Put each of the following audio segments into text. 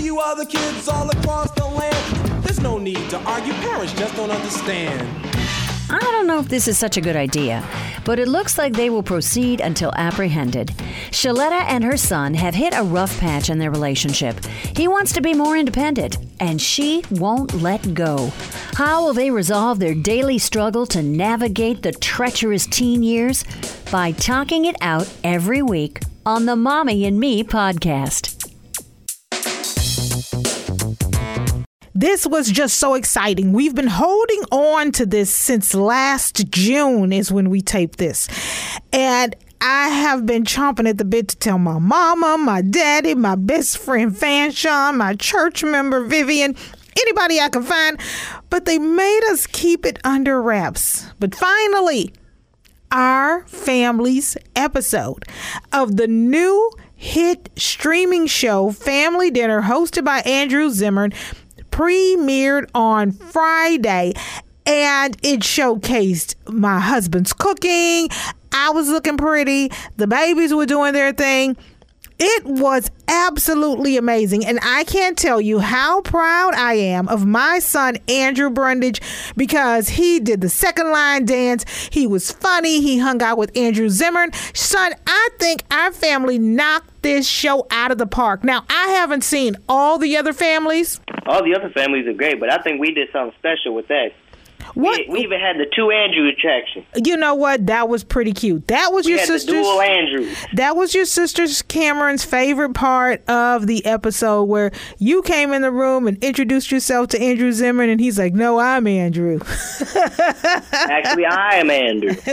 you other kids all across the land. There's no need to argue, parents just don't understand. I don't know if this is such a good idea, but it looks like they will proceed until apprehended. Shaletta and her son have hit a rough patch in their relationship. He wants to be more independent, and she won't let go. How will they resolve their daily struggle to navigate the treacherous teen years? By talking it out every week on the Mommy and Me podcast. This was just so exciting. We've been holding on to this since last June, is when we taped this. And I have been chomping at the bit to tell my mama, my daddy, my best friend Fanshawn, my church member Vivian, anybody I can find, but they made us keep it under wraps. But finally, our family's episode of the new hit streaming show Family Dinner, hosted by Andrew Zimmern, premiered on Friday and it showcased my husband's cooking. I was looking pretty. The babies were doing their thing. It was absolutely amazing. And I can't tell you how proud I am of my son, Andrew Brundage, because he did the second line dance. He was funny. He hung out with Andrew Zimmern. Son, I think our family knocked this show out of the park. Now, I haven't seen all the other families. All the other families are great, but I think we did something special with that. What? We, we even had the two Andrew attraction. You know what? That was pretty cute. That was We your sister's. dual Andrews. That was your sister's Cameron's favorite part of the episode where you came in the room and introduced yourself to Andrew Zimmern, and he's like, "No, I'm Andrew." Actually, I am Andrew.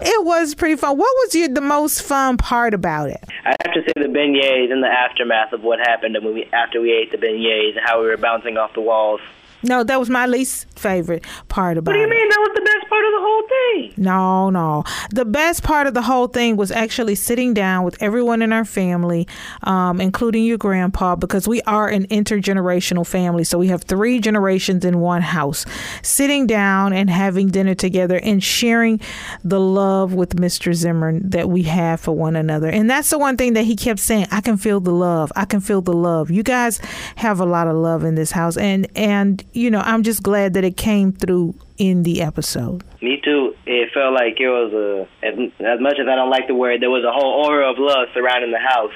it was pretty fun. What was your the most fun part about it? I have to say the beignets and the aftermath of what happened when we after we ate the beignets and how we were bouncing off the walls. No, that was my least favorite part about it. What do you it. mean? That was the best part of the whole thing. No, no. The best part of the whole thing was actually sitting down with everyone in our family, um, including your grandpa, because we are an intergenerational family. So we have three generations in one house. Sitting down and having dinner together and sharing the love with Mr. Zimmern that we have for one another. And that's the one thing that he kept saying, I can feel the love. I can feel the love. You guys have a lot of love in this house. And, and you know, I'm just glad that it came through in the episode. Me too. It felt like it was a as, much as I don't like the word, there was a whole aura of love surrounding the house.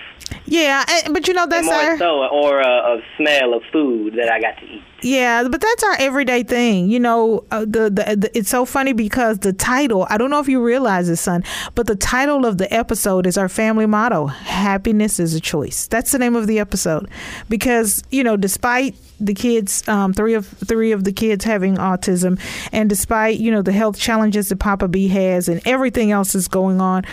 Yeah, but you know that's and more our so an aura of smell of food that I got to eat. yeah, but that's our everyday thing. You know, uh, the, the the it's so funny because the title. I don't know if you realize this, son, but the title of the episode is our family motto: "Happiness is a choice." That's the name of the episode, because you know, despite the kids, um, three of three of the kids having autism, and despite you know the health challenges that Papa B has and everything else is going on,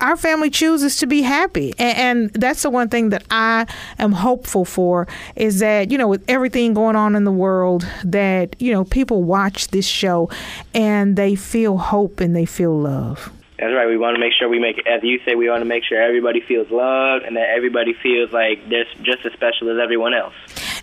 our family chooses to be happy, and, and that's the one thing that I am hopeful for is that you know with everything going on in the world, that you know people watch this show and they feel hope and they feel love. That's right. We want to make sure we make, as you say, we want to make sure everybody feels loved and that everybody feels like they're just as special as everyone else.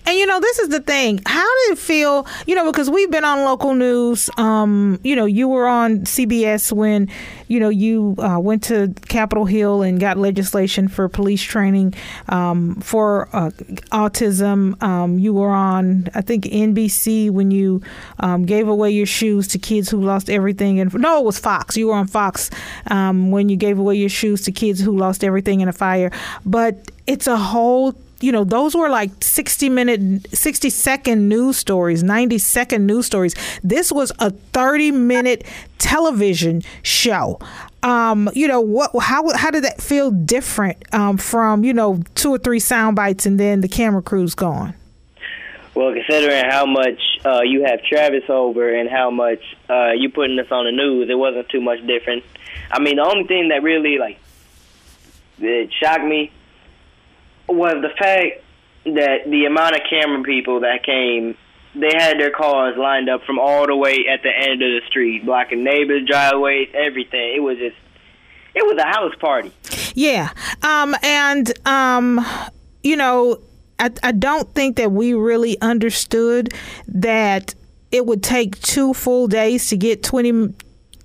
And you know, this is the thing. How did it feel? You know, because we've been on local news. Um, you know, you were on CBS when, you know, you uh, went to Capitol Hill and got legislation for police training um, for uh, autism. Um, you were on, I think, NBC when you um, gave away your shoes to kids who lost everything. And no, it was Fox. You were on Fox um, when you gave away your shoes to kids who lost everything in a fire. But it's a whole you know those were like 60 minute 60 second news stories 90 second news stories. This was a 30 minute television show. Um you know what how how did that feel different um from you know two or three sound bites and then the camera crew's gone? Well, considering how much uh, you have Travis over and how much uh, you putting this on the news, it wasn't too much different. I mean, the only thing that really like that shocked me was the fact that the amount of camera people that came, they had their cars lined up from all the way at the end of the street, blocking neighbors' driveways, everything. It was just, it was a house party. Yeah. Um, and, um, you know, I, I don't think that we really understood that it would take two full days to get 20,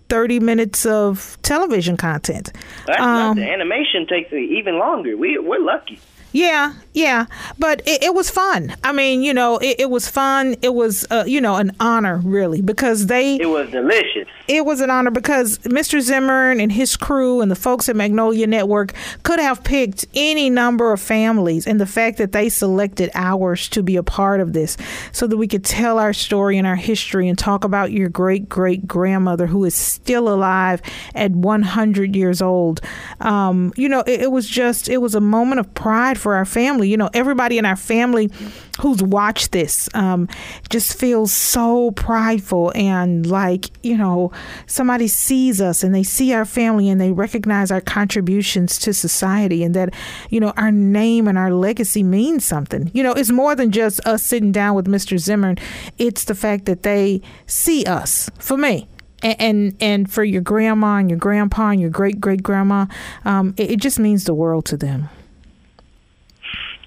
30 minutes of television content. That's Um, nothing. Animation takes even longer. We we're lucky. Yeah, Yeah, but it, it was fun. I mean, you know, it, it was fun. It was, uh, you know, an honor, really, because they. It was delicious. It was an honor because Mr. Zimmern and his crew and the folks at Magnolia Network could have picked any number of families, and the fact that they selected ours to be a part of this so that we could tell our story and our history and talk about your great great grandmother who is still alive at 100 years old. Um, you know, it, it was just, it was a moment of pride for our family. You know, everybody in our family who's watched this um, just feels so prideful and like, you know, somebody sees us and they see our family and they recognize our contributions to society and that, you know, our name and our legacy means something. You know, it's more than just us sitting down with Mr. Zimmern, it's the fact that they see us. For me, and, and and for your grandma and your grandpa and your great great grandma, um, it, it just means the world to them.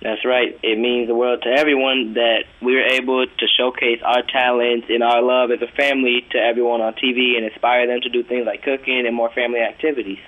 That's right. It means the world to everyone that we're able to showcase our talents and our love as a family to everyone on TV and inspire them to do things like cooking and more family activities.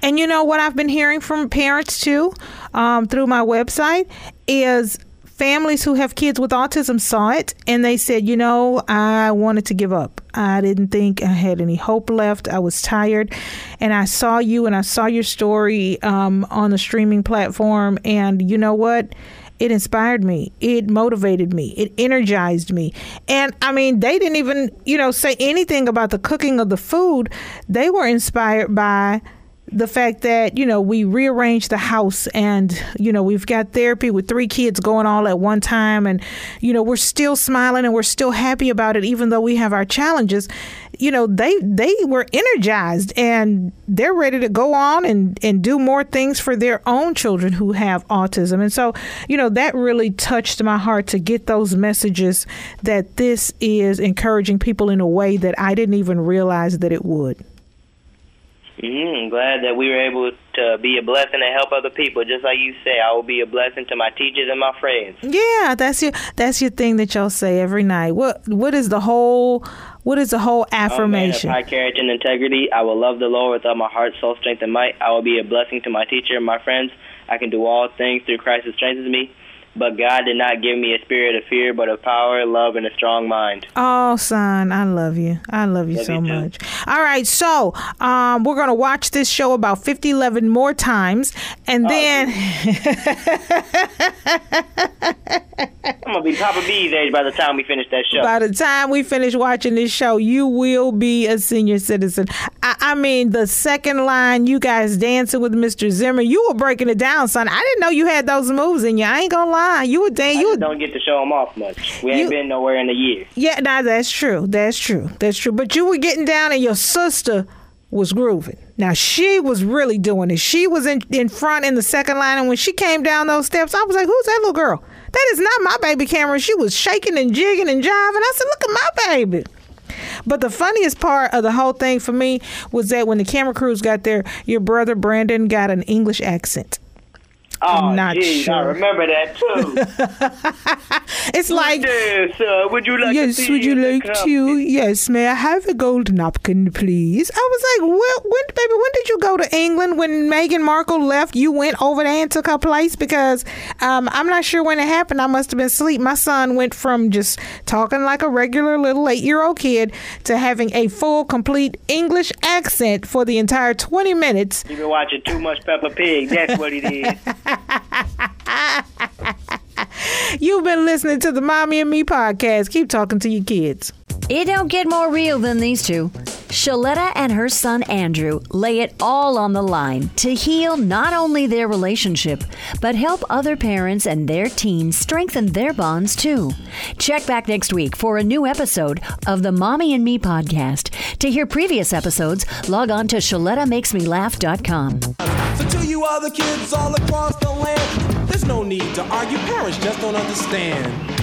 And you know what I've been hearing from parents too um, through my website is families who have kids with autism saw it and they said, you know, I wanted to give up. I didn't think I had any hope left. I was tired. And I saw you and I saw your story um, on the streaming platform. And you know what? It inspired me. It motivated me. It energized me. And I mean, they didn't even, you know, say anything about the cooking of the food. They were inspired by the fact that you know we rearranged the house and you know we've got therapy with three kids going all at one time and you know we're still smiling and we're still happy about it even though we have our challenges. You know they they were energized and they're ready to go on and and do more things for their own children who have autism. And so you know that really touched my heart to get those messages that this is encouraging people in a way that I didn't even realize that it would Mm-hmm. I'm glad that we were able to be a blessing and help other people. Just like you say, I will be a blessing to my teachers and my friends. Yeah, that's your that's your thing that y'all say every night. What what is the whole what is the whole affirmation? Oh, man, high character and integrity. I will love the Lord with all my heart, soul, strength, and might. I will be a blessing to my teacher and my friends. I can do all things through Christ who strengthens me. But God did not give me a spirit of fear, but of power, love, and a strong mind. Oh, son, I love you. I love you love so you much. All right, so um, we're going to watch this show about 50, 11 more times. And oh, then. I'm going to be Papa B's age by the time we finish that show. By the time we finish watching this show, you will be a senior citizen. I, I mean, the second line, you guys dancing with Mr. Zimmern, you were breaking it down, son. I didn't know you had those moves in you. I ain't going to lie. You would dang. You don't get to show them off much. We ain't been nowhere in a year. Yeah, nah, that's true. That's true. That's true. But you were getting down, and your sister was grooving. Now she was really doing it. She was in in front in the second line, and when she came down those steps, I was like, "Who's that little girl? That is not my baby Cameron." She was shaking and jigging and jiving. I said, "Look at my baby." But the funniest part of the whole thing for me was that when the camera crews got there, your brother Brandon got an English accent. Oh, I'm not geez, sure. I remember that too. it's like yes, uh, would you like? Yes, would you like to? Yes, may I have a gold napkin, please? I was like, well, when, baby, when did you go to England? When Meghan Markle left, you went over there and took her place because um, I'm not sure when it happened. I must have been asleep. My son went from just talking like a regular little eight-year-old kid to having a full, complete English accent for the entire 20 minutes. You've been watching too much Peppa Pig. That's what it is. You've been listening to the Mommy and Me podcast. Keep talking to your kids. It don't get more real than these two. Shaletta and her son Andrew lay it all on the line to heal not only their relationship, but help other parents and their teens strengthen their bonds too. Check back next week for a new episode of the Mommy and Me podcast. To hear previous episodes, log on to ShalettaMakesMeLaugh.com. To you other kids all across the land, there's no need to argue. Parents just don't understand.